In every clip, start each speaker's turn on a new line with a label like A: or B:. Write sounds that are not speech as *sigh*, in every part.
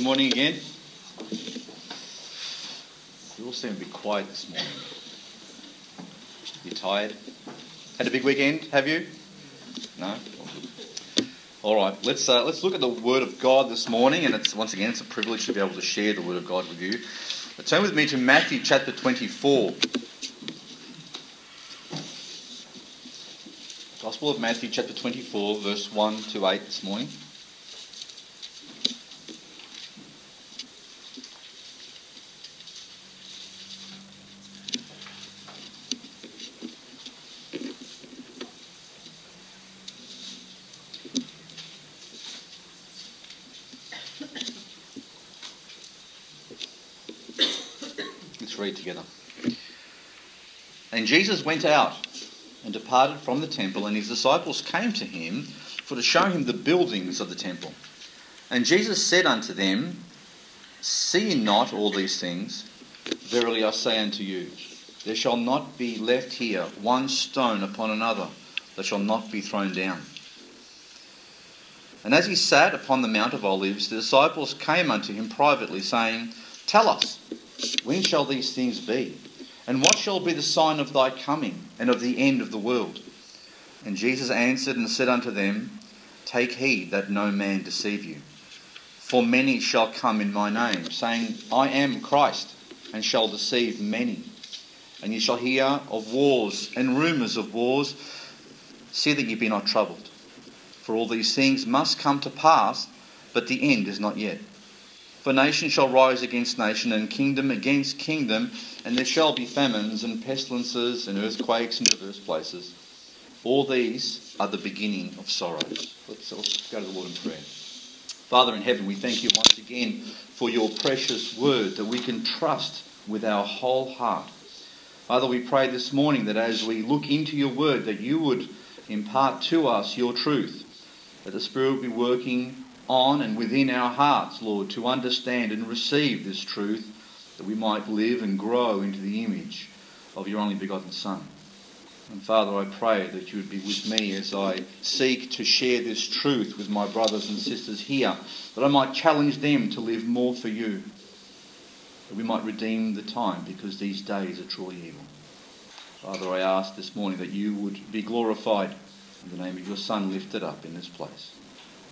A: Good morning again. You all seem to be quiet this morning. You tired? Had a big weekend, have you? No? All right, let's, uh, let's look at the Word of God this morning, and it's once again, it's a privilege to be able to share the Word of God with you. But turn with me to Matthew chapter 24. Gospel of Matthew chapter 24, verse 1 to 8 this morning. Let's read together. And Jesus went out and departed from the temple, and his disciples came to him for to show him the buildings of the temple. And Jesus said unto them, See not all these things? Verily I say unto you, there shall not be left here one stone upon another that shall not be thrown down. And as he sat upon the Mount of Olives, the disciples came unto him privately, saying, Tell us, when shall these things be? And what shall be the sign of thy coming and of the end of the world? And Jesus answered and said unto them, Take heed that no man deceive you. For many shall come in my name, saying, I am Christ, and shall deceive many. And ye shall hear of wars and rumours of wars. See that ye be not troubled. For all these things must come to pass, but the end is not yet. For nation shall rise against nation, and kingdom against kingdom, and there shall be famines and pestilences and earthquakes in diverse places. All these are the beginning of sorrows. Let's, let's go to the Lord in prayer. Father in heaven, we thank you once again for your precious word that we can trust with our whole heart. Father, we pray this morning that as we look into your word, that you would impart to us your truth, that the Spirit will be working on and within our hearts, Lord, to understand and receive this truth, that we might live and grow into the image of your only begotten Son. And Father, I pray that you would be with me as I seek to share this truth with my brothers and sisters here, that I might challenge them to live more for you, that we might redeem the time because these days are truly evil. Father, I ask this morning that you would be glorified in the name of your Son lifted up in this place.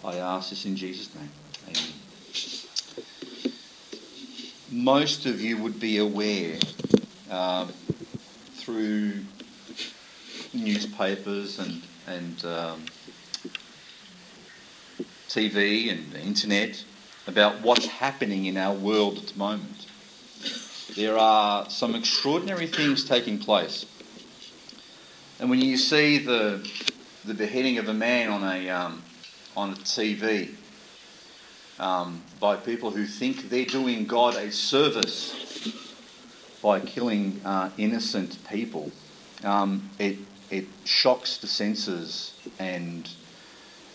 A: I ask this in Jesus' name. Amen. Most of you would be aware um, through newspapers and, and um, TV and the internet about what's happening in our world at the moment. There are some extraordinary things taking place. And when you see the, the beheading of a man on a, um, on TV um, by people who think they're doing God a service by killing uh, innocent people, um, it, it shocks the senses and,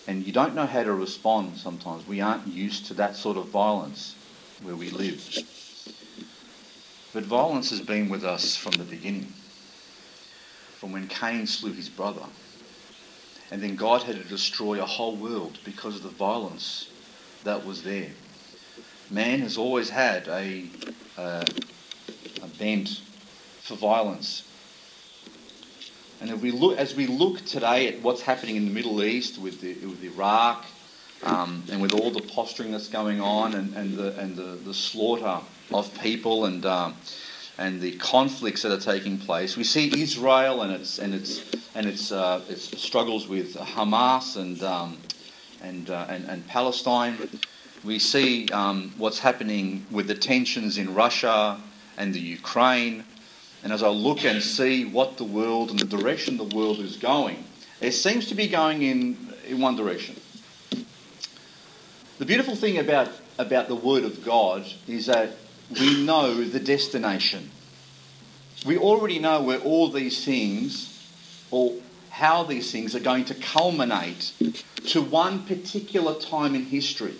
A: and you don't know how to respond sometimes. We aren't used to that sort of violence where we live. But violence has been with us from the beginning, from when Cain slew his brother. And then God had to destroy a whole world because of the violence that was there. Man has always had a, a, a bent for violence. And if we look, as we look today at what's happening in the Middle East with, the, with Iraq um, and with all the posturing that's going on and, and, the, and the, the slaughter of people and, um, and the conflicts that are taking place, we see Israel and its, and its, and its, uh, its struggles with Hamas and, um, and, uh, and, and, Palestine. We see um, what's happening with the tensions in Russia and the Ukraine. And as I look and see what the world and the direction the world is going, it seems to be going in, in one direction. The beautiful thing about, about the Word of God is that we know the destination. We already know where all these things, or how these things are going to culminate to one particular time in history.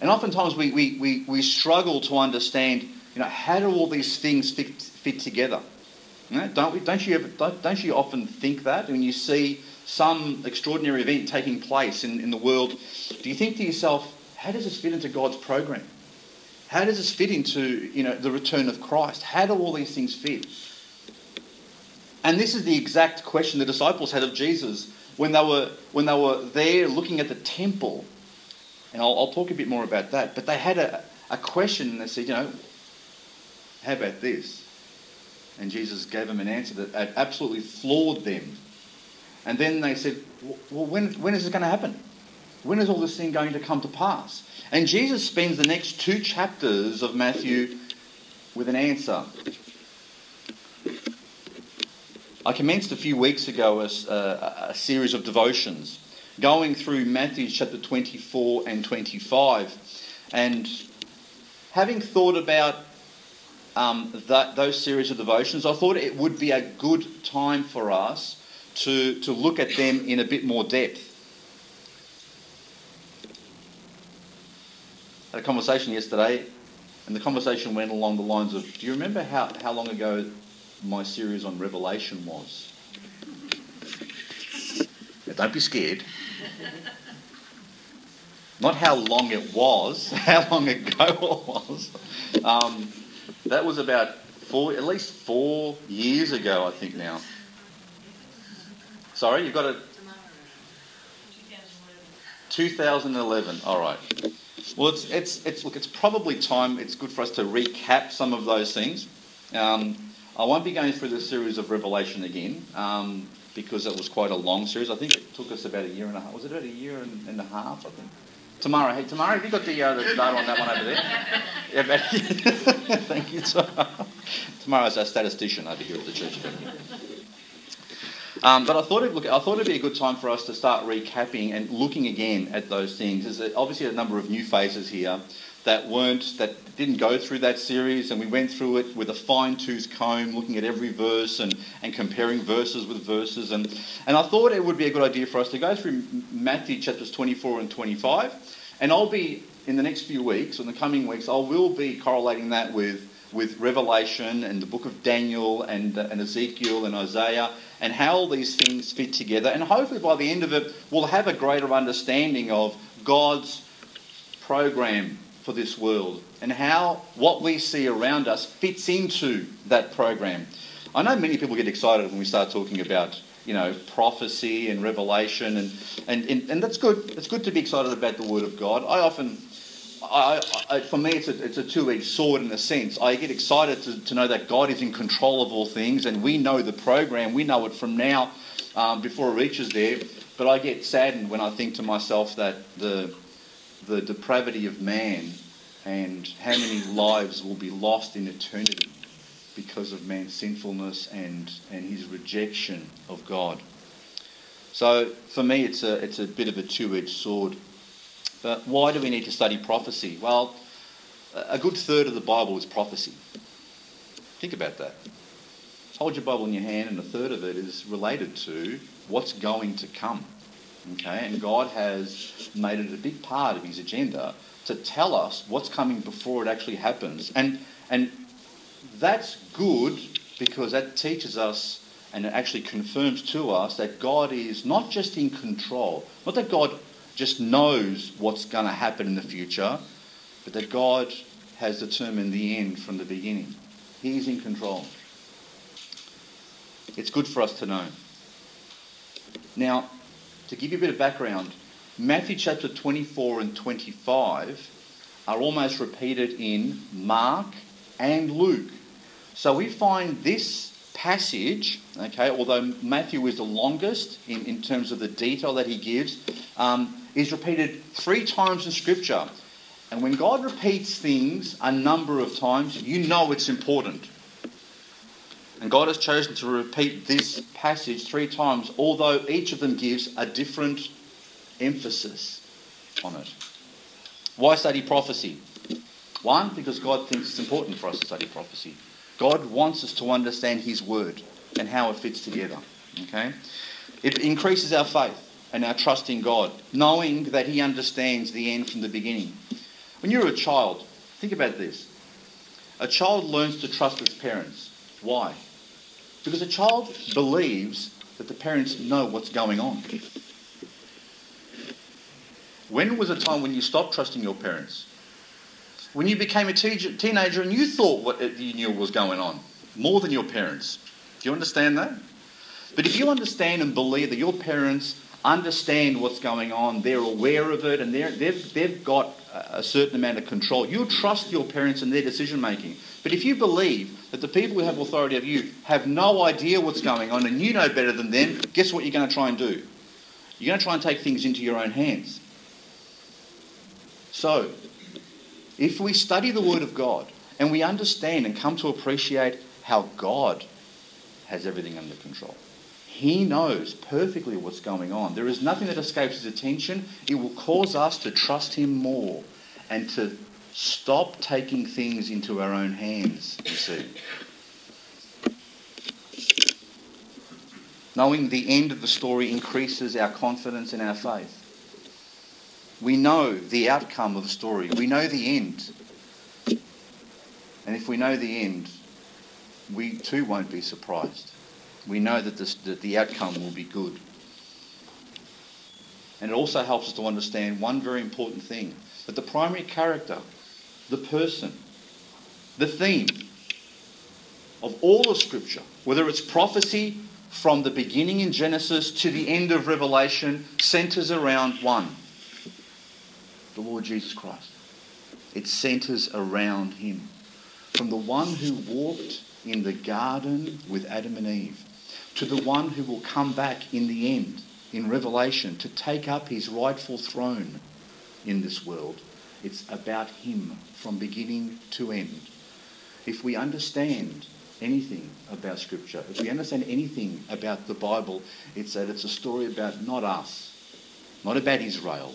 A: And oftentimes we, we, we, we struggle to understand, you know, how do all these things fit, fit together? You know, don't, we, don't, you ever, don't, don't you often think that when you see some extraordinary event taking place in, in the world? Do you think to yourself, how does this fit into God's program? How does this fit into you know the return of Christ? How do all these things fit? And this is the exact question the disciples had of Jesus when they were when they were there looking at the temple. And I'll, I'll talk a bit more about that. But they had a, a question and they said, you know, how about this? And Jesus gave them an answer that absolutely floored them. And then they said, well, when, when is this going to happen? When is all this thing going to come to pass? And Jesus spends the next two chapters of Matthew with an answer. I commenced a few weeks ago a, a, a series of devotions going through Matthew chapter 24 and 25. And having thought about um, that, those series of devotions, I thought it would be a good time for us to, to look at them in a bit more depth. Had a conversation yesterday, and the conversation went along the lines of Do you remember how, how long ago my series on Revelation was? Now, don't be scared. Not how long it was, *laughs* how long ago it was. Um, that was about four, at least four years ago, I think now. Sorry, you've got a. 2011. All right. Well, it's, it's, it's, look, it's probably time, it's good for us to recap some of those things. Um, I won't be going through the series of Revelation again um, because it was quite a long series. I think it took us about a year and a half. Was it about a year and, and a half, I think? Tamara, hey, Tamara, have you got the, uh, the data on that one over there? Yeah, but, *laughs* Thank you, Tamara. Tamara's our statistician over here at the church. Um, but I thought, it, look, I thought it'd be a good time for us to start recapping and looking again at those things. There's obviously a number of new phases here that weren't that didn't go through that series, and we went through it with a fine-tooth comb, looking at every verse and, and comparing verses with verses. And, and I thought it would be a good idea for us to go through Matthew chapters 24 and 25. And I'll be in the next few weeks, in the coming weeks, I will be correlating that with with Revelation and the book of Daniel and, and Ezekiel and Isaiah and how all these things fit together. And hopefully by the end of it, we'll have a greater understanding of God's program for this world and how what we see around us fits into that program. I know many people get excited when we start talking about you know prophecy and revelation and, and, and, and that's good. It's good to be excited about the word of God. I often I, I, for me, it's a, it's a two-edged sword in a sense. I get excited to, to know that God is in control of all things, and we know the program. We know it from now um, before it reaches there. But I get saddened when I think to myself that the the depravity of man and how many lives will be lost in eternity because of man's sinfulness and, and his rejection of God. So for me, it's a, it's a bit of a two-edged sword. But why do we need to study prophecy? Well, a good third of the Bible is prophecy. Think about that. Hold your Bible in your hand, and a third of it is related to what's going to come. Okay, and God has made it a big part of His agenda to tell us what's coming before it actually happens, and and that's good because that teaches us and it actually confirms to us that God is not just in control, not that God just knows what's going to happen in the future, but that God has determined the end from the beginning. He's in control. It's good for us to know. Now, to give you a bit of background, Matthew chapter 24 and 25 are almost repeated in Mark and Luke. So we find this passage, okay, although Matthew is the longest in, in terms of the detail that he gives, um, is repeated three times in Scripture. And when God repeats things a number of times, you know it's important. And God has chosen to repeat this passage three times, although each of them gives a different emphasis on it. Why study prophecy? One, because God thinks it's important for us to study prophecy. God wants us to understand His Word and how it fits together. Okay? It increases our faith and our trust in God, knowing that He understands the end from the beginning. When you're a child, think about this. A child learns to trust its parents. Why? Because a child believes that the parents know what's going on. When was a time when you stopped trusting your parents? When you became a teenager and you thought what you knew was going on, more than your parents. Do you understand that? But if you understand and believe that your parents understand what's going on, they're aware of it, and they've, they've got a certain amount of control, you'll trust your parents and their decision making. But if you believe that the people who have authority over you have no idea what's going on and you know better than them, guess what you're going to try and do? You're going to try and take things into your own hands. So, if we study the Word of God and we understand and come to appreciate how God has everything under control, He knows perfectly what's going on. There is nothing that escapes His attention. It will cause us to trust Him more and to stop taking things into our own hands, you see. Knowing the end of the story increases our confidence in our faith. We know the outcome of the story. We know the end. And if we know the end, we too won't be surprised. We know that, this, that the outcome will be good. And it also helps us to understand one very important thing that the primary character, the person, the theme of all of Scripture, whether it's prophecy from the beginning in Genesis to the end of Revelation, centers around one the Lord Jesus Christ. It centers around him. From the one who walked in the garden with Adam and Eve to the one who will come back in the end, in Revelation, to take up his rightful throne in this world. It's about him from beginning to end. If we understand anything about Scripture, if we understand anything about the Bible, it's that it's a story about not us, not about Israel,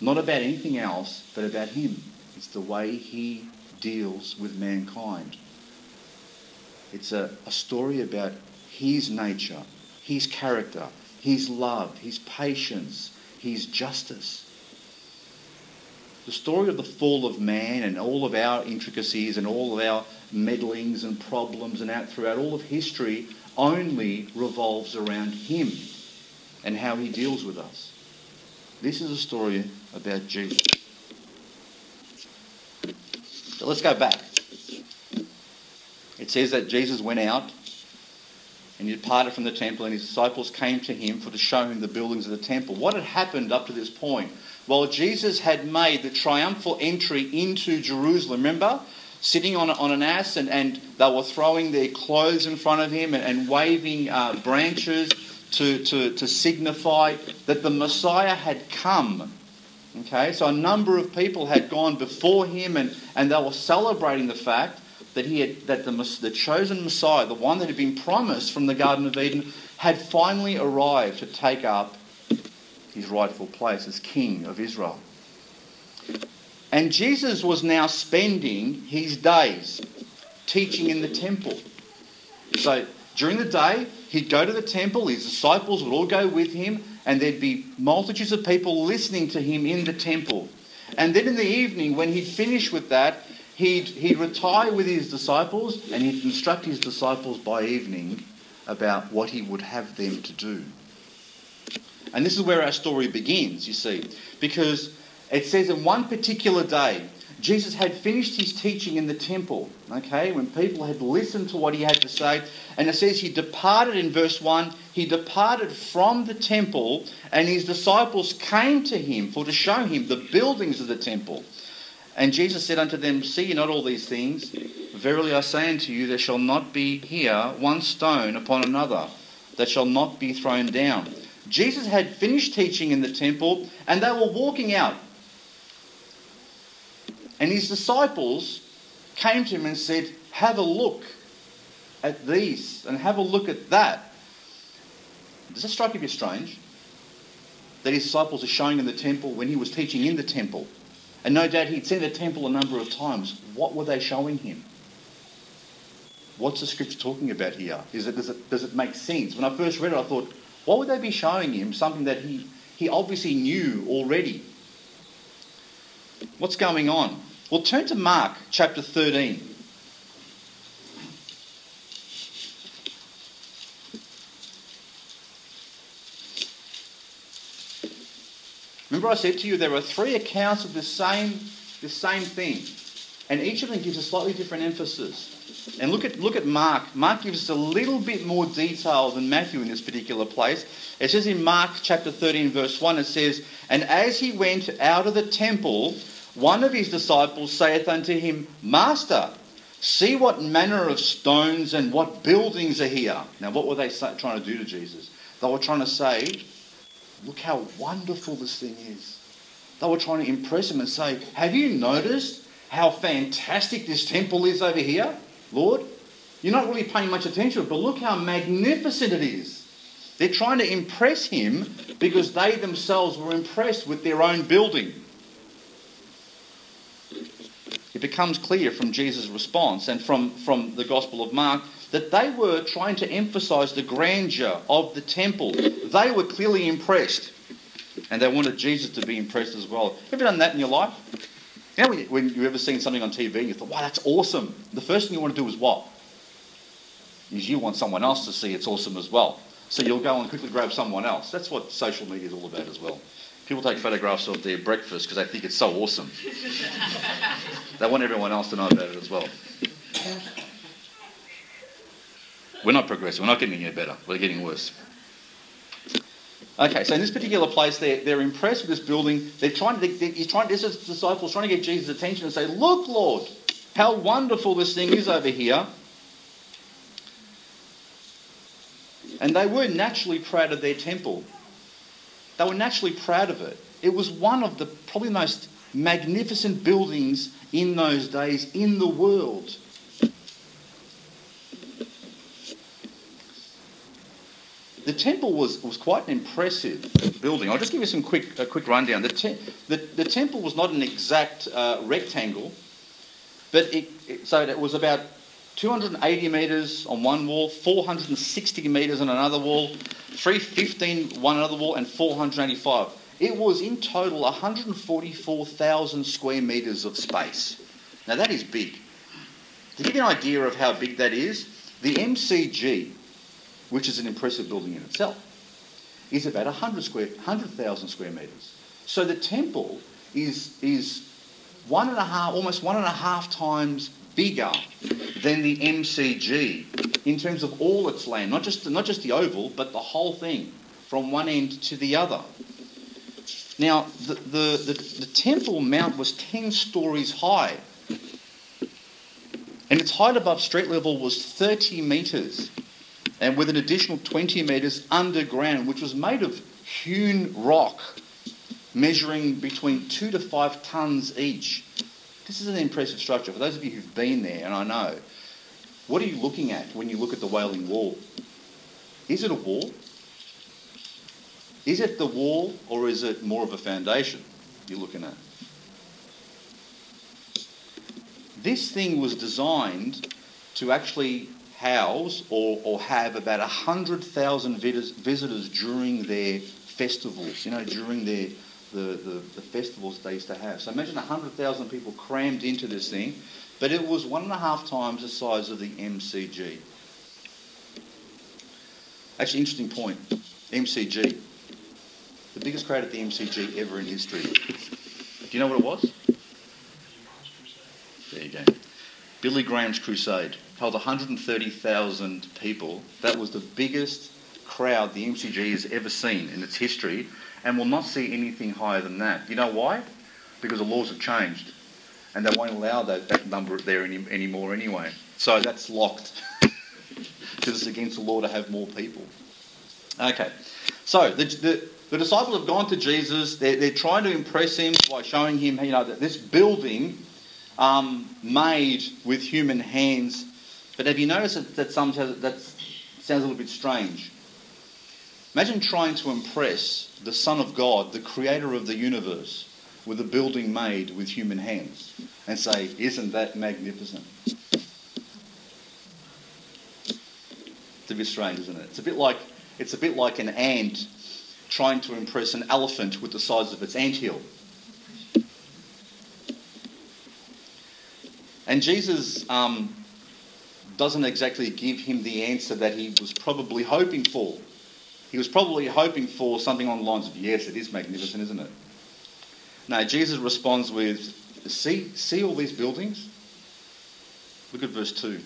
A: not about anything else, but about him. It's the way he deals with mankind. It's a, a story about his nature, his character, his love, his patience, his justice. The story of the fall of man and all of our intricacies and all of our meddlings and problems and out throughout all of history only revolves around him and how he deals with us. This is a story about Jesus. So let's go back. It says that Jesus went out and he departed from the temple, and his disciples came to him for to show him the buildings of the temple. What had happened up to this point? Well, Jesus had made the triumphal entry into Jerusalem. Remember? Sitting on, on an ass, and, and they were throwing their clothes in front of him and, and waving uh, branches to, to, to signify that the Messiah had come. Okay, so a number of people had gone before him and, and they were celebrating the fact that, he had, that the, the chosen Messiah, the one that had been promised from the Garden of Eden, had finally arrived to take up his rightful place as King of Israel. And Jesus was now spending his days teaching in the temple. So during the day, he'd go to the temple, his disciples would all go with him, and there'd be multitudes of people listening to him in the temple. And then in the evening, when he'd finished with that, he'd, he'd retire with his disciples and he'd instruct his disciples by evening about what he would have them to do. And this is where our story begins, you see, because it says in one particular day, Jesus had finished his teaching in the temple, okay, when people had listened to what he had to say. And it says he departed in verse 1, he departed from the temple, and his disciples came to him for to show him the buildings of the temple. And Jesus said unto them, See ye not all these things? Verily I say unto you, there shall not be here one stone upon another that shall not be thrown down. Jesus had finished teaching in the temple, and they were walking out and his disciples came to him and said, Have a look at these and have a look at that. Does that strike you as strange? That his disciples are showing in the temple when he was teaching in the temple. And no doubt he'd seen the temple a number of times. What were they showing him? What's the scripture talking about here? Is it, does, it, does it make sense? When I first read it, I thought, what would they be showing him? Something that he, he obviously knew already. What's going on? Well, turn to Mark chapter 13. Remember, I said to you there are three accounts of the same, the same thing, and each of them gives a slightly different emphasis. And look at, look at Mark. Mark gives us a little bit more detail than Matthew in this particular place. It says in Mark chapter 13, verse 1, it says, And as he went out of the temple, one of his disciples saith unto him, Master, see what manner of stones and what buildings are here. Now, what were they trying to do to Jesus? They were trying to say, Look how wonderful this thing is. They were trying to impress him and say, Have you noticed how fantastic this temple is over here? Lord, you're not really paying much attention, but look how magnificent it is. They're trying to impress him because they themselves were impressed with their own building. It becomes clear from Jesus' response and from, from the Gospel of Mark that they were trying to emphasize the grandeur of the temple. They were clearly impressed, and they wanted Jesus to be impressed as well. Have you ever done that in your life? You know, when you've ever seen something on TV and you thought, wow, that's awesome. The first thing you want to do is what? Is you want someone else to see it's awesome as well. So you'll go and quickly grab someone else. That's what social media is all about as well. People take photographs of their breakfast because they think it's so awesome. *laughs* they want everyone else to know about it as well. We're not progressing. We're not getting any better. We're getting worse. Okay, so in this particular place, they're, they're impressed with this building. They're trying to, they, he's trying, this is disciples trying to get Jesus' attention and say, Look, Lord, how wonderful this thing is over here. And they were naturally proud of their temple. They were naturally proud of it. It was one of the probably most magnificent buildings in those days in the world. Temple was, was quite an impressive building. I'll just give you some quick a quick rundown. The, te- the, the temple was not an exact uh, rectangle, but it, it, so it was about 280 metres on one wall, 460 metres on another wall, 315 one another wall, and 485. It was in total 144,000 square metres of space. Now that is big. To give you an idea of how big that is, the MCG, which is an impressive building in itself, is about 100 square, 100,000 square metres. So the temple is, is one and a half, almost one and a half times bigger than the MCG in terms of all its land, not just, not just the oval, but the whole thing from one end to the other. Now, the, the, the, the Temple Mount was 10 stories high, and its height above street level was 30 metres and with an additional 20 metres underground, which was made of hewn rock measuring between two to five tonnes each. This is an impressive structure. For those of you who've been there, and I know, what are you looking at when you look at the Wailing Wall? Is it a wall? Is it the wall or is it more of a foundation you're looking at? This thing was designed to actually house or, or have about 100,000 visitors during their festivals, you know, during their, the, the, the festivals they used to have. So imagine 100,000 people crammed into this thing, but it was one and a half times the size of the MCG. Actually, interesting point. MCG. The biggest crowd at the MCG ever in history. Do you know what it was? There you go. Billy Graham's Crusade held 130,000 people. That was the biggest crowd the MCG has ever seen in its history and will not see anything higher than that. You know why? Because the laws have changed and they won't allow that, that number there any, anymore anyway. So that's locked *laughs* because it's against the law to have more people. Okay, so the, the, the disciples have gone to Jesus. They're, they're trying to impress him by showing him, you know, that this building um, made with human hands. But have you noticed that, that sometimes that sounds a little bit strange? Imagine trying to impress the Son of God, the creator of the universe, with a building made with human hands and say, Isn't that magnificent? It's a bit strange, isn't it? It's a bit like it's a bit like an ant trying to impress an elephant with the size of its anthill. And Jesus um, doesn't exactly give him the answer that he was probably hoping for. He was probably hoping for something on the lines of, yes, it is magnificent, isn't it? No, Jesus responds with, see, see all these buildings? Look at verse 2.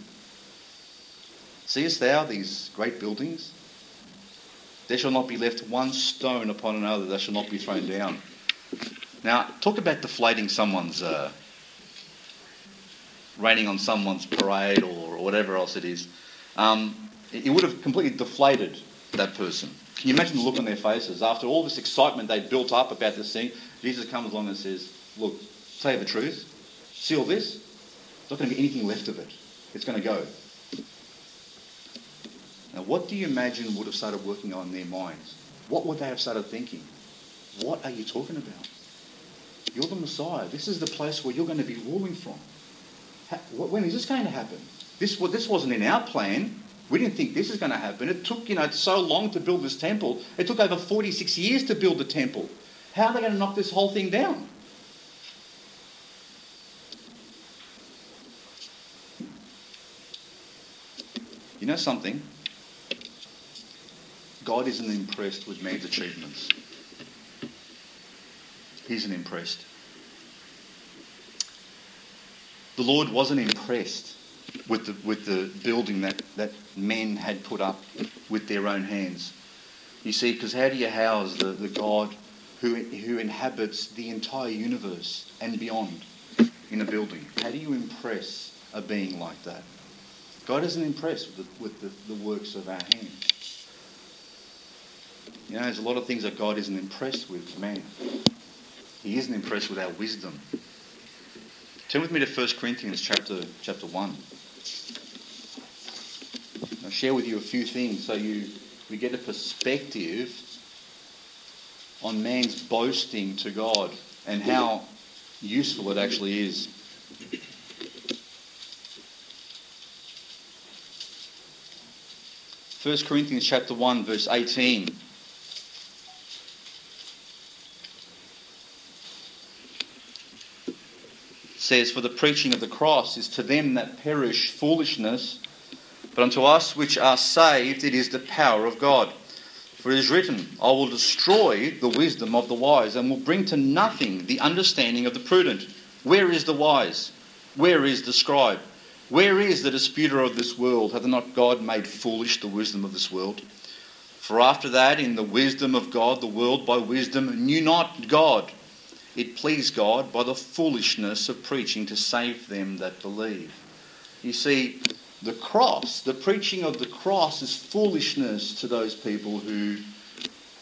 A: Seest thou these great buildings? There shall not be left one stone upon another that shall not be thrown down. Now, talk about deflating someone's, uh, raining on someone's parade or whatever else it is. Um, it would have completely deflated that person. Can you imagine the look on their faces? After all this excitement they built up about this thing, Jesus comes along and says, Look, you the truth. See all this? There's not going to be anything left of it. It's going to go. Now, what do you imagine would have started working on their minds? What would they have started thinking? What are you talking about? You're the Messiah. This is the place where you're going to be ruling from. When is this going to happen? This, this wasn't in our plan. We didn't think this is going to happen. It took, you know, so long to build this temple. It took over 46 years to build the temple. How are they going to knock this whole thing down? You know something? God isn't impressed with man's achievements. He isn't impressed. The Lord wasn't impressed with the, with the building that, that men had put up with their own hands. You see, because how do you house the, the God who, who inhabits the entire universe and beyond in a building? How do you impress a being like that? God isn't impressed with the, with the, the works of our hands. You know, there's a lot of things that God isn't impressed with, man. He isn't impressed with our wisdom. Turn with me to 1 Corinthians chapter, chapter 1. I'll share with you a few things so you we get a perspective on man's boasting to God and how useful it actually is. First Corinthians chapter 1 verse 18 says for the preaching of the cross is to them that perish foolishness but unto us which are saved, it is the power of God. For it is written, I will destroy the wisdom of the wise, and will bring to nothing the understanding of the prudent. Where is the wise? Where is the scribe? Where is the disputer of this world? Hath not God made foolish the wisdom of this world? For after that, in the wisdom of God, the world by wisdom knew not God. It pleased God by the foolishness of preaching to save them that believe. You see, the cross, the preaching of the cross, is foolishness to those people who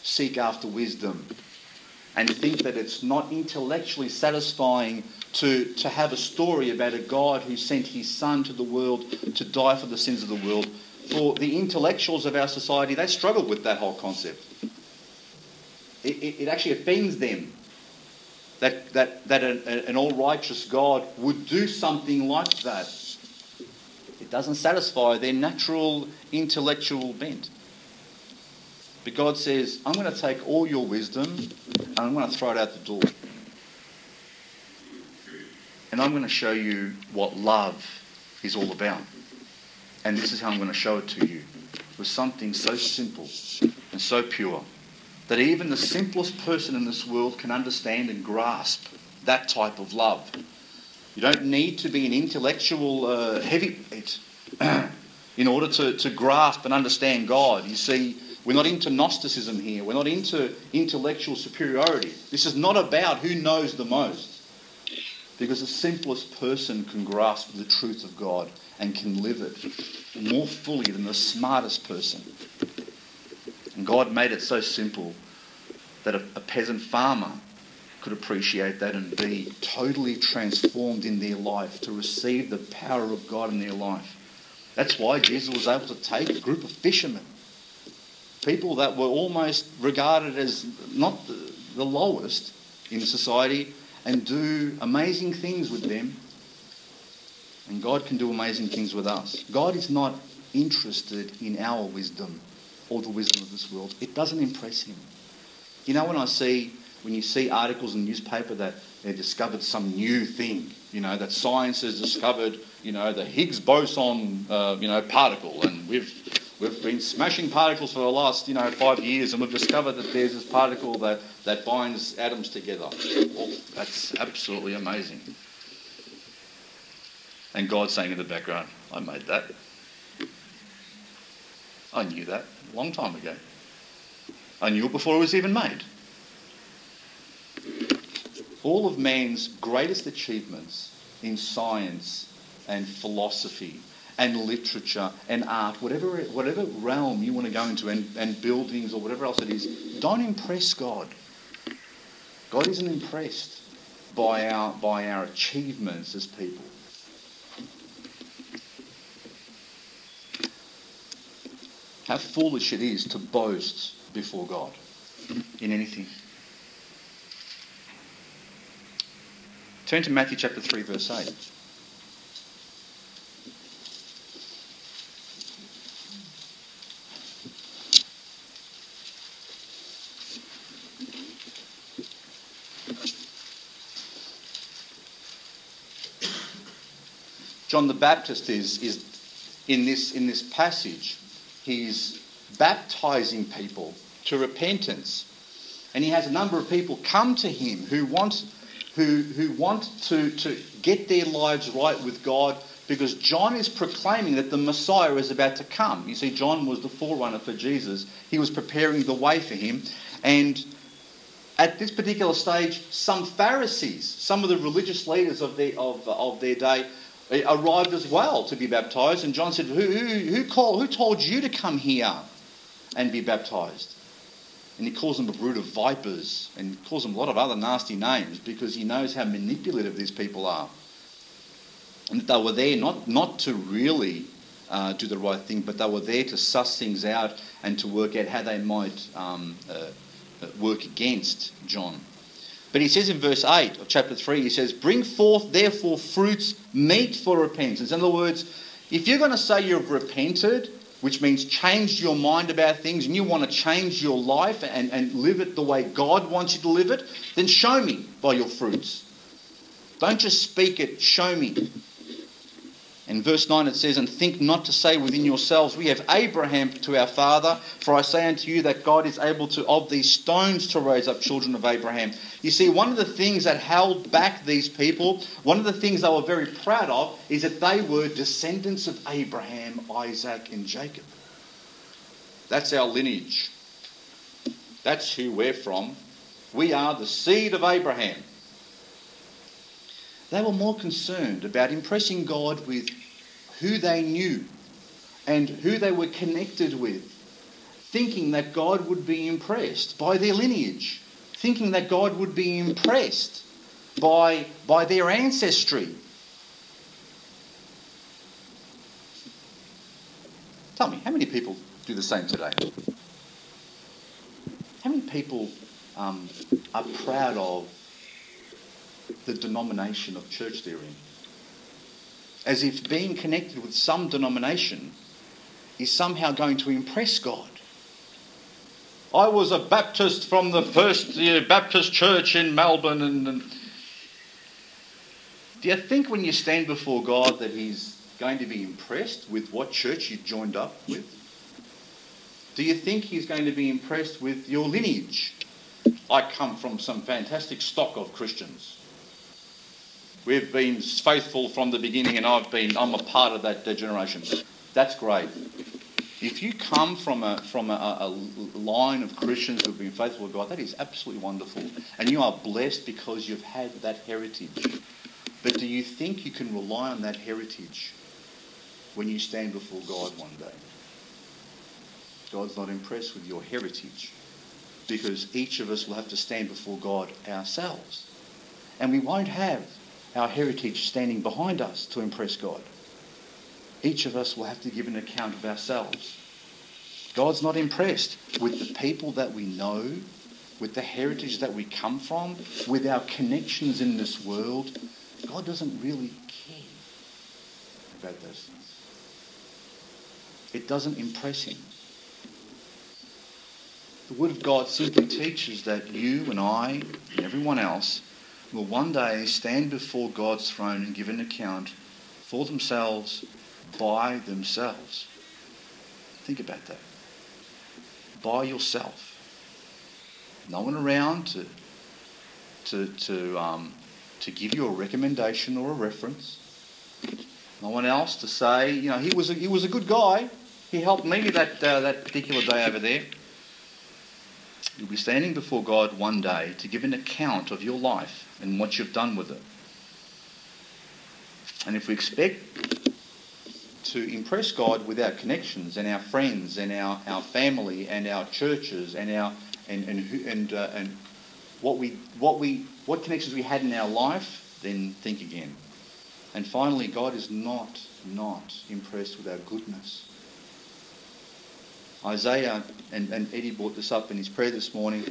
A: seek after wisdom and think that it's not intellectually satisfying to, to have a story about a God who sent his Son to the world to die for the sins of the world. For the intellectuals of our society, they struggle with that whole concept. It, it, it actually offends them that, that, that an, an all righteous God would do something like that it doesn't satisfy their natural intellectual bent. But God says, I'm going to take all your wisdom and I'm going to throw it out the door. And I'm going to show you what love is all about. And this is how I'm going to show it to you with something so simple and so pure that even the simplest person in this world can understand and grasp that type of love. You don't need to be an intellectual uh, heavyweight *clears throat* in order to, to grasp and understand God. You see, we're not into Gnosticism here. We're not into intellectual superiority. This is not about who knows the most. Because the simplest person can grasp the truth of God and can live it more fully than the smartest person. And God made it so simple that a, a peasant farmer could appreciate that and be totally transformed in their life, to receive the power of God in their life. That's why Jesus was able to take a group of fishermen, people that were almost regarded as not the, the lowest in society, and do amazing things with them. And God can do amazing things with us. God is not interested in our wisdom or the wisdom of this world. It doesn't impress him. You know, when I see when you see articles in the newspaper that they discovered some new thing, you know, that science has discovered, you know, the Higgs boson, uh, you know, particle, and we've We've been smashing particles for the last, you know, five years, and we've discovered that there's this particle that, that binds atoms together. Well, that's absolutely amazing. And God saying in the background, I made that. I knew that long time ago. I knew it before it was even made. All of man's greatest achievements in science and philosophy and literature and art, whatever, whatever realm you want to go into, and, and buildings or whatever else it is, don't impress God. God isn't impressed by our, by our achievements as people. How foolish it is to boast before God in anything. Turn to Matthew chapter 3, verse 8. John the Baptist is, is in, this, in this passage, he's baptizing people to repentance. And he has a number of people come to him who want, who, who want to, to get their lives right with God because John is proclaiming that the Messiah is about to come. You see, John was the forerunner for Jesus, he was preparing the way for him. And at this particular stage, some Pharisees, some of the religious leaders of, the, of, of their day, arrived as well to be baptized. And John said, who, who, who, called, who told you to come here and be baptized? And he calls them a brood of vipers and calls them a lot of other nasty names because he knows how manipulative these people are. And that they were there not, not to really uh, do the right thing, but they were there to suss things out and to work out how they might um, uh, work against John. But he says in verse 8 of chapter 3, he says, Bring forth therefore fruits meet for repentance. In other words, if you're going to say you've repented, which means changed your mind about things and you want to change your life and, and live it the way God wants you to live it, then show me by your fruits. Don't just speak it, show me. In verse 9 it says, And think not to say within yourselves, We have Abraham to our father, for I say unto you that God is able to of these stones to raise up children of Abraham. You see, one of the things that held back these people, one of the things they were very proud of, is that they were descendants of Abraham, Isaac, and Jacob. That's our lineage. That's who we're from. We are the seed of Abraham. They were more concerned about impressing God with who they knew and who they were connected with, thinking that God would be impressed by their lineage, thinking that God would be impressed by, by their ancestry. Tell me, how many people do the same today? How many people um, are proud of the denomination of church they're in. As if being connected with some denomination is somehow going to impress God. I was a Baptist from the first Baptist church in Melbourne. And, and do you think when you stand before God that He's going to be impressed with what church you joined up with? Do you think He's going to be impressed with your lineage? I come from some fantastic stock of Christians. We've been faithful from the beginning, and I've been, I'm a part of that generation. That's great. If you come from a, from a, a line of Christians who've been faithful to God, that is absolutely wonderful. And you are blessed because you've had that heritage. But do you think you can rely on that heritage when you stand before God one day? God's not impressed with your heritage because each of us will have to stand before God ourselves. And we won't have our heritage standing behind us to impress God. Each of us will have to give an account of ourselves. God's not impressed with the people that we know, with the heritage that we come from, with our connections in this world. God doesn't really care about those things. It doesn't impress him. The Word of God simply teaches that you and I and everyone else will one day stand before God's throne and give an account for themselves by themselves. Think about that. By yourself. No one around to, to, to, um, to give you a recommendation or a reference. No one else to say, you know, he was a, he was a good guy. He helped me that, uh, that particular day over there. You'll be standing before God one day to give an account of your life and what you've done with it. And if we expect to impress God with our connections and our friends and our, our family and our churches and our and and and, uh, and what we what we what connections we had in our life, then think again. And finally, God is not not impressed with our goodness. Isaiah, and, and Eddie brought this up in his prayer this morning.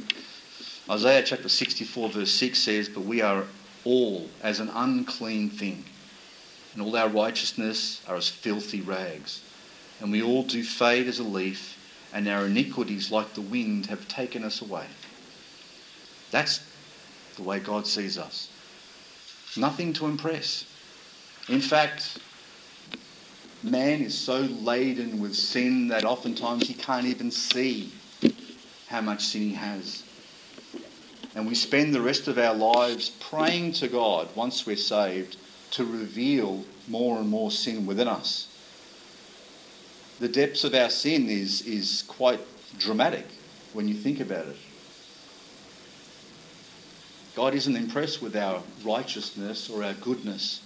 A: Isaiah chapter 64, verse 6 says, But we are all as an unclean thing, and all our righteousness are as filthy rags. And we all do fade as a leaf, and our iniquities, like the wind, have taken us away. That's the way God sees us. Nothing to impress. In fact, man is so laden with sin that oftentimes he can't even see how much sin he has. And we spend the rest of our lives praying to God once we're saved to reveal more and more sin within us. The depths of our sin is, is quite dramatic when you think about it. God isn't impressed with our righteousness or our goodness.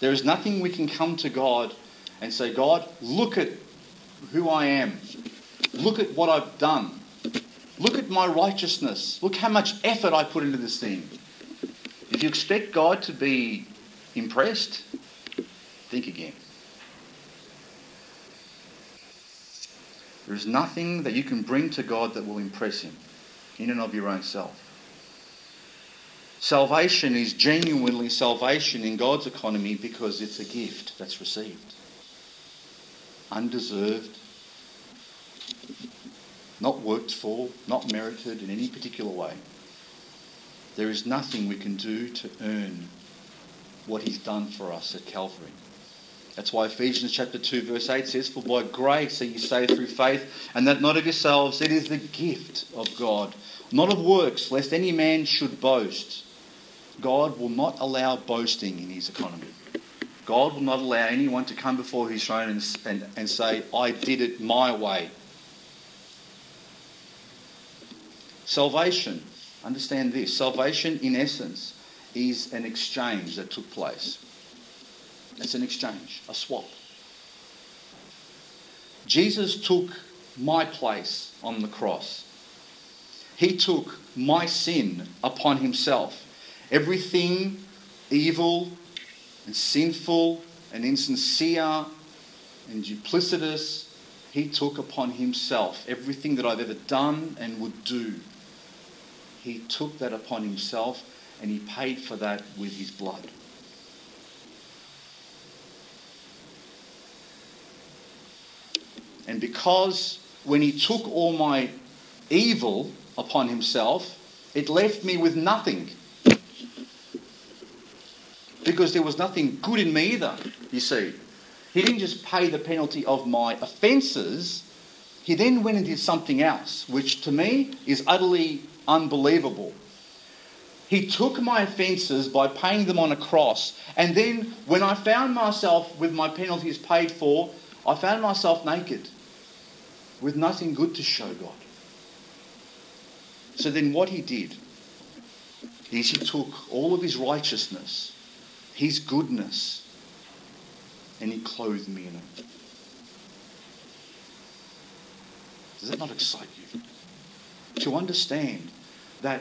A: There is nothing we can come to God and say, God, look at who I am. Look at what I've done. Look at my righteousness. Look how much effort I put into this thing. If you expect God to be impressed, think again. There is nothing that you can bring to God that will impress Him in and of your own self. Salvation is genuinely salvation in God's economy because it's a gift that's received undeserved, not worked for, not merited in any particular way. There is nothing we can do to earn what he's done for us at Calvary. That's why Ephesians chapter 2 verse 8 says, For by grace are you saved through faith, and that not of yourselves, it is the gift of God, not of works, lest any man should boast. God will not allow boasting in his economy. God will not allow anyone to come before his throne and, and, and say, I did it my way. Salvation, understand this salvation, in essence, is an exchange that took place. It's an exchange, a swap. Jesus took my place on the cross. He took my sin upon himself. Everything evil, and sinful and insincere and duplicitous, he took upon himself everything that I've ever done and would do. He took that upon himself and he paid for that with his blood. And because when he took all my evil upon himself, it left me with nothing because there was nothing good in me either, you see. He didn't just pay the penalty of my offences, he then went and did something else, which to me is utterly unbelievable. He took my offences by paying them on a cross, and then when I found myself with my penalties paid for, I found myself naked with nothing good to show God. So then, what he did is he took all of his righteousness his goodness, and He clothed me in it. Does that not excite you? To understand that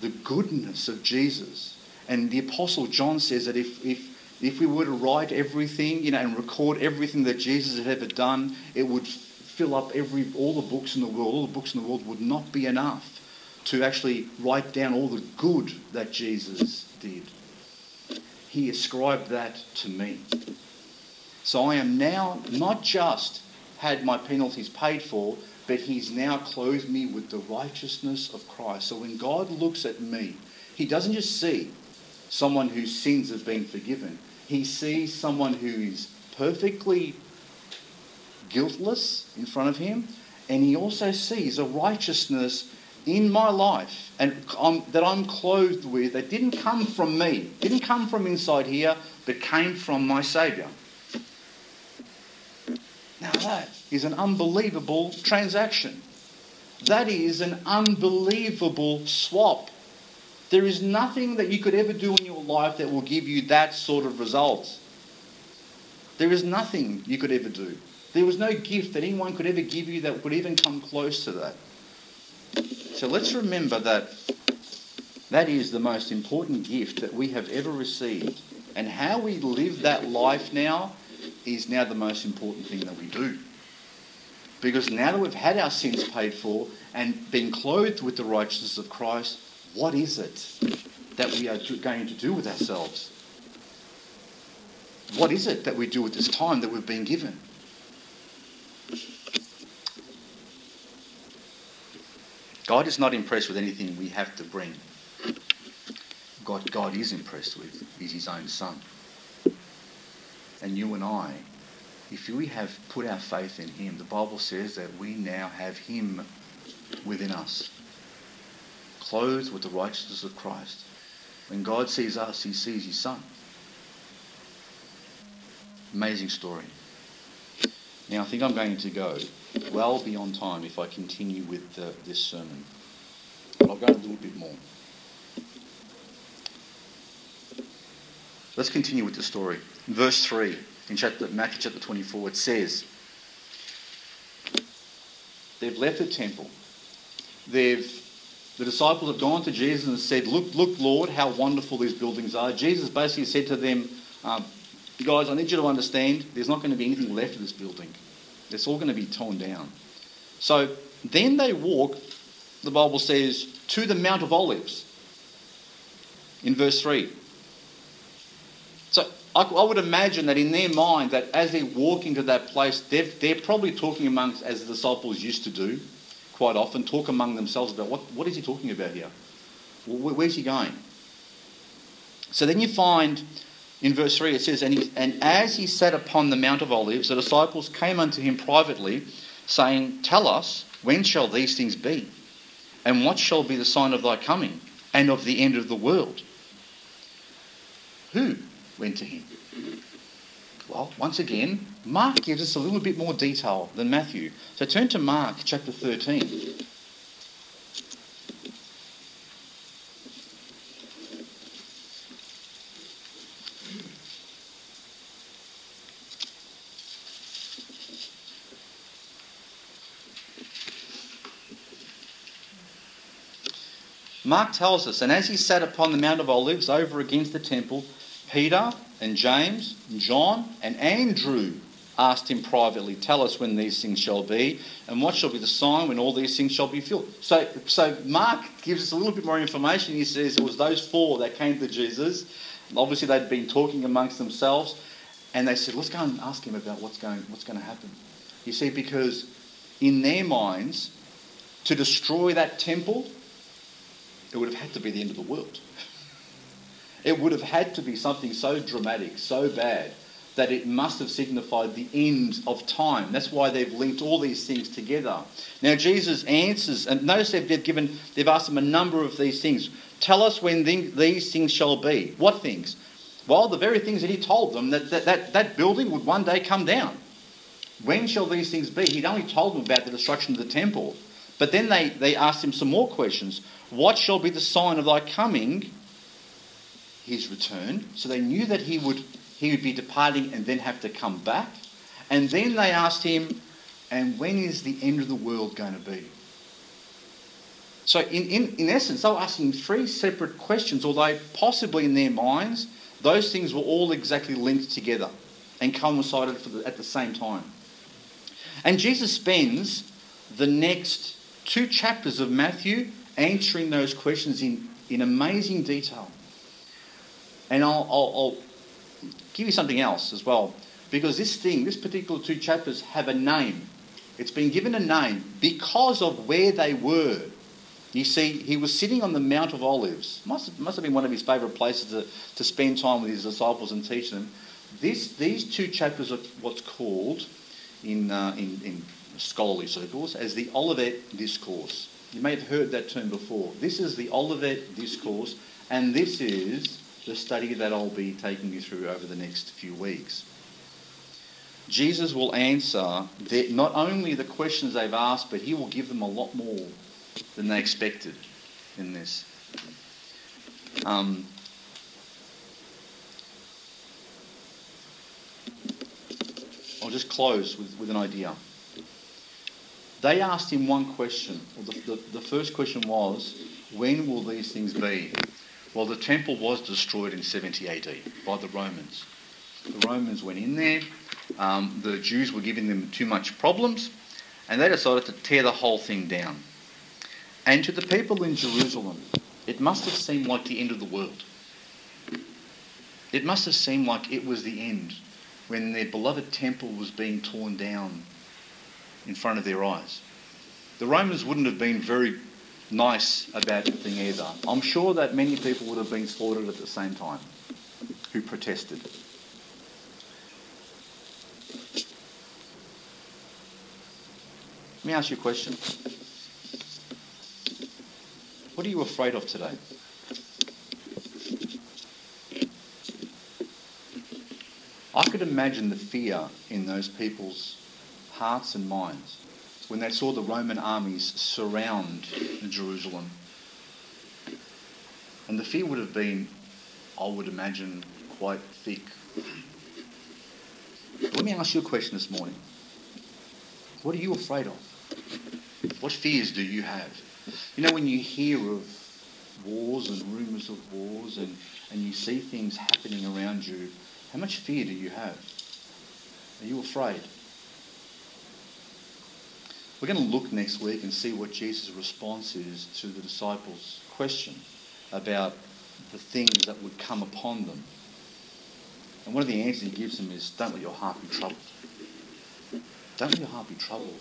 A: the goodness of Jesus, and the Apostle John says that if, if, if we were to write everything, you know, and record everything that Jesus had ever done, it would fill up every all the books in the world. All the books in the world would not be enough to actually write down all the good that Jesus did he ascribed that to me. So I am now not just had my penalties paid for, but he's now clothed me with the righteousness of Christ. So when God looks at me, he doesn't just see someone whose sins have been forgiven, he sees someone who is perfectly guiltless in front of him, and he also sees a righteousness in my life and I'm, that I'm clothed with that didn't come from me, didn't come from inside here, but came from my Saviour. Now that is an unbelievable transaction. That is an unbelievable swap. There is nothing that you could ever do in your life that will give you that sort of result. There is nothing you could ever do. There was no gift that anyone could ever give you that would even come close to that. So let's remember that that is the most important gift that we have ever received. And how we live that life now is now the most important thing that we do. Because now that we've had our sins paid for and been clothed with the righteousness of Christ, what is it that we are going to do with ourselves? What is it that we do with this time that we've been given? God is not impressed with anything we have to bring. God, God is impressed with is his own son. And you and I, if we have put our faith in him, the Bible says that we now have him within us, clothed with the righteousness of Christ. When God sees us, he sees his son. Amazing story. Now, I think I'm going to go well beyond time if I continue with uh, this sermon. But I'll go a little bit more. Let's continue with the story. In verse 3, in chapter, Matthew chapter 24, it says, They've left the temple. They've, the disciples have gone to Jesus and said, Look, look, Lord, how wonderful these buildings are. Jesus basically said to them, um, Guys, I need you to understand there's not going to be anything left of this building. It's all going to be torn down. So then they walk, the Bible says, to the Mount of Olives in verse 3. So I, I would imagine that in their mind, that as they're walking to that place, they're, they're probably talking amongst, as the disciples used to do quite often, talk among themselves about what, what is he talking about here? Where's he going? So then you find in verse 3 it says, and, he, and as he sat upon the Mount of Olives, the disciples came unto him privately, saying, Tell us, when shall these things be? And what shall be the sign of thy coming and of the end of the world? Who went to him? Well, once again, Mark gives us a little bit more detail than Matthew. So turn to Mark chapter 13. Mark tells us, and as he sat upon the Mount of Olives over against the temple, Peter and James and John and Andrew asked him privately, Tell us when these things shall be, and what shall be the sign when all these things shall be filled. So, so Mark gives us a little bit more information. He says it was those four that came to Jesus. Obviously, they'd been talking amongst themselves, and they said, Let's go and ask him about what's going, what's going to happen. You see, because in their minds, to destroy that temple it would have had to be the end of the world. It would have had to be something so dramatic, so bad, that it must have signified the end of time. That's why they've linked all these things together. Now Jesus answers, and notice they've given, they've asked him a number of these things. Tell us when these things shall be. What things? Well, the very things that he told them that that, that, that building would one day come down. When shall these things be? He'd only told them about the destruction of the temple. But then they, they asked him some more questions. What shall be the sign of thy coming? His return. So they knew that he would, he would be departing and then have to come back. And then they asked him, and when is the end of the world going to be? So, in, in, in essence, they were asking three separate questions, although possibly in their minds, those things were all exactly linked together and coincided the, at the same time. And Jesus spends the next two chapters of Matthew answering those questions in, in amazing detail. And I'll, I'll, I'll give you something else as well, because this thing, this particular two chapters have a name. It's been given a name because of where they were. You see, he was sitting on the Mount of Olives. Must must have been one of his favourite places to, to spend time with his disciples and teach them. This, these two chapters are what's called in, uh, in, in scholarly circles as the Olivet Discourse. You may have heard that term before. This is the Olivet Discourse, and this is the study that I'll be taking you through over the next few weeks. Jesus will answer not only the questions they've asked, but he will give them a lot more than they expected in this. Um, I'll just close with, with an idea. They asked him one question. The, the, the first question was, when will these things be? Well, the temple was destroyed in 70 AD by the Romans. The Romans went in there, um, the Jews were giving them too much problems, and they decided to tear the whole thing down. And to the people in Jerusalem, it must have seemed like the end of the world. It must have seemed like it was the end when their beloved temple was being torn down in front of their eyes. The Romans wouldn't have been very nice about the thing either. I'm sure that many people would have been slaughtered at the same time who protested. Let me ask you a question. What are you afraid of today? I could imagine the fear in those people's hearts and minds when they saw the Roman armies surround Jerusalem. And the fear would have been, I would imagine, quite thick. Let me ask you a question this morning. What are you afraid of? What fears do you have? You know, when you hear of wars and rumours of wars and, and you see things happening around you, how much fear do you have? Are you afraid? We're going to look next week and see what Jesus' response is to the disciples' question about the things that would come upon them. And one of the answers he gives them is don't let your heart be troubled. Don't let your heart be troubled.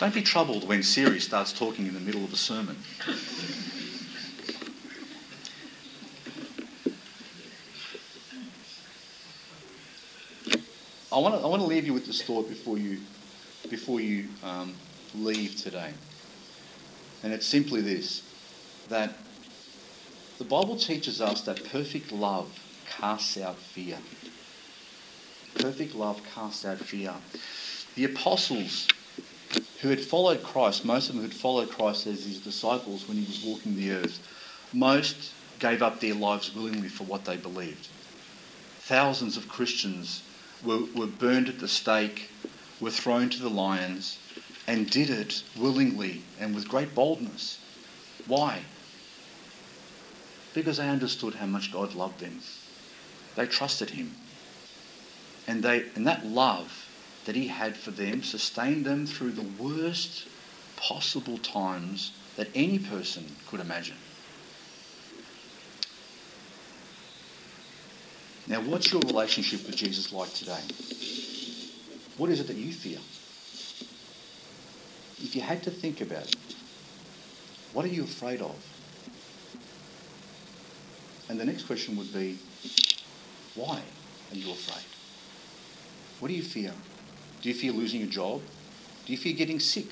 A: Don't be troubled when Siri starts talking in the middle of a sermon. I want to I want to leave you with this thought before you before you um, leave today, and it's simply this: that the Bible teaches us that perfect love casts out fear. Perfect love casts out fear. The apostles who had followed Christ, most of them had followed Christ as his disciples when he was walking the earth, most gave up their lives willingly for what they believed. Thousands of Christians were, were burned at the stake, were thrown to the lions, and did it willingly and with great boldness. Why? Because they understood how much God loved them. They trusted Him. And, they, and that love that He had for them sustained them through the worst possible times that any person could imagine. Now, what's your relationship with Jesus like today? What is it that you fear? If you had to think about it, what are you afraid of? And the next question would be, why are you afraid? What do you fear? Do you fear losing your job? Do you fear getting sick?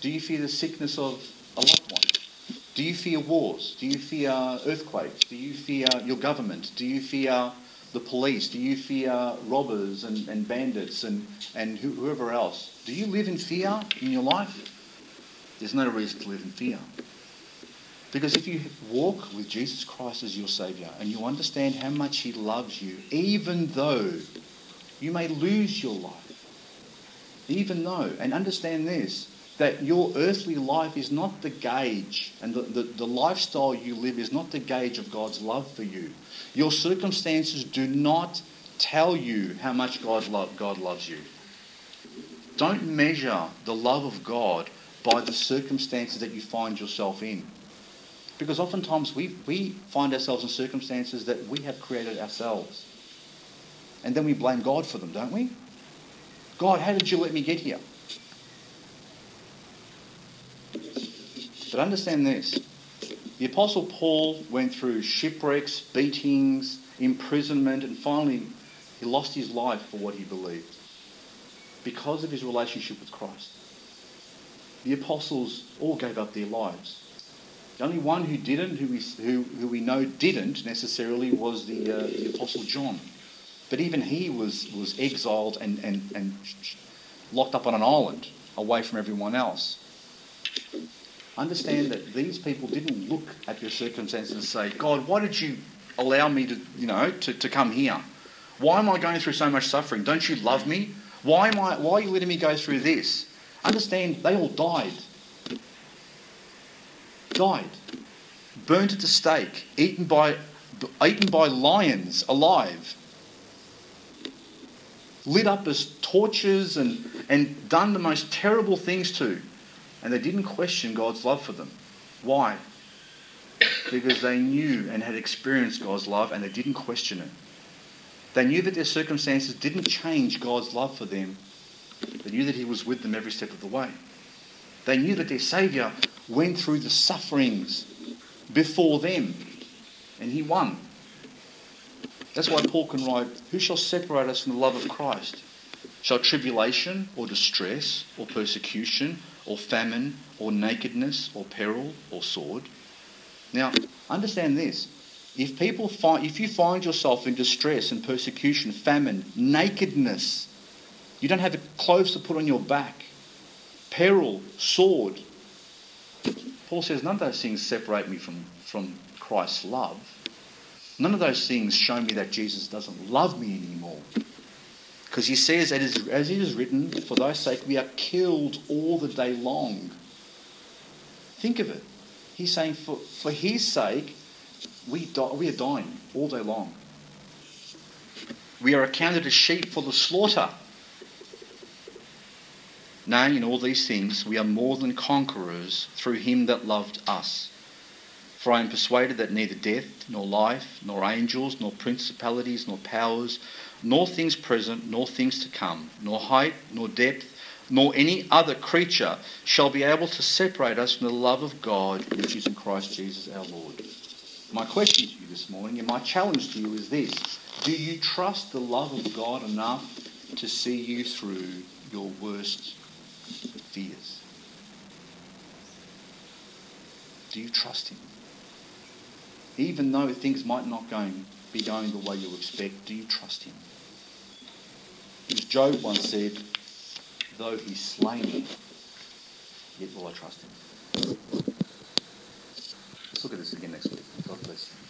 A: Do you fear the sickness of a loved one? Do you fear wars? Do you fear earthquakes? Do you fear your government? Do you fear the police? Do you fear robbers and, and bandits and, and whoever else? Do you live in fear in your life? There's no reason to live in fear. Because if you walk with Jesus Christ as your Saviour and you understand how much He loves you, even though you may lose your life, even though, and understand this, that your earthly life is not the gauge, and the, the, the, lifestyle you live is not the gauge of God's love for you. Your circumstances do not tell you how much God, lo- God loves you. Don't measure the love of God by the circumstances that you find yourself in. Because oftentimes we, we find ourselves in circumstances that we have created ourselves. And then we blame God for them, don't we? God, how did you let me get here? But understand this the Apostle Paul went through shipwrecks, beatings, imprisonment, and finally He lost his life for what he believed because of his relationship with Christ. The apostles all gave up their lives. The only one who didn't, who we, who, who we know didn't necessarily, was the, uh, the apostle John. But even he was, was exiled and, and, and locked up on an island away from everyone else. Understand that these people didn't look at your circumstances and say, God, why did you allow me to, you know, to, to come here? Why am I going through so much suffering? Don't you love me? Why, am I, why are you letting me go through this? Understand, they all died. Died. Burnt at the stake, eaten by, eaten by lions alive lit up as torches and, and done the most terrible things to. And they didn't question God's love for them. Why? Because they knew and had experienced God's love and they didn't question it. They knew that their circumstances didn't change God's love for them. They knew that He was with them every step of the way. They knew that their Saviour went through the sufferings before them and He won. That's why Paul can write, Who shall separate us from the love of Christ? Shall tribulation or distress or persecution or famine or nakedness or peril or sword? Now, understand this. If people find if you find yourself in distress and persecution, famine, nakedness, you don't have clothes to put on your back, peril, sword. Paul says none of those things separate me from, from Christ's love. None of those things show me that Jesus doesn't love me anymore. Because he says, it is, as it is written, for thy sake we are killed all the day long. Think of it. He's saying, for, for his sake, we, die, we are dying all day long. We are accounted as sheep for the slaughter. Nay, in all these things, we are more than conquerors through him that loved us. For I am persuaded that neither death, nor life, nor angels, nor principalities, nor powers, nor things present, nor things to come, nor height, nor depth, nor any other creature shall be able to separate us from the love of God which is in Christ Jesus our Lord. My question to you this morning and my challenge to you is this Do you trust the love of God enough to see you through your worst fears? Do you trust Him? Even though things might not going, be going the way you expect, do you trust him? As Job once said, though he slay me, yet will I trust him. Let's look at this again next week. God bless you.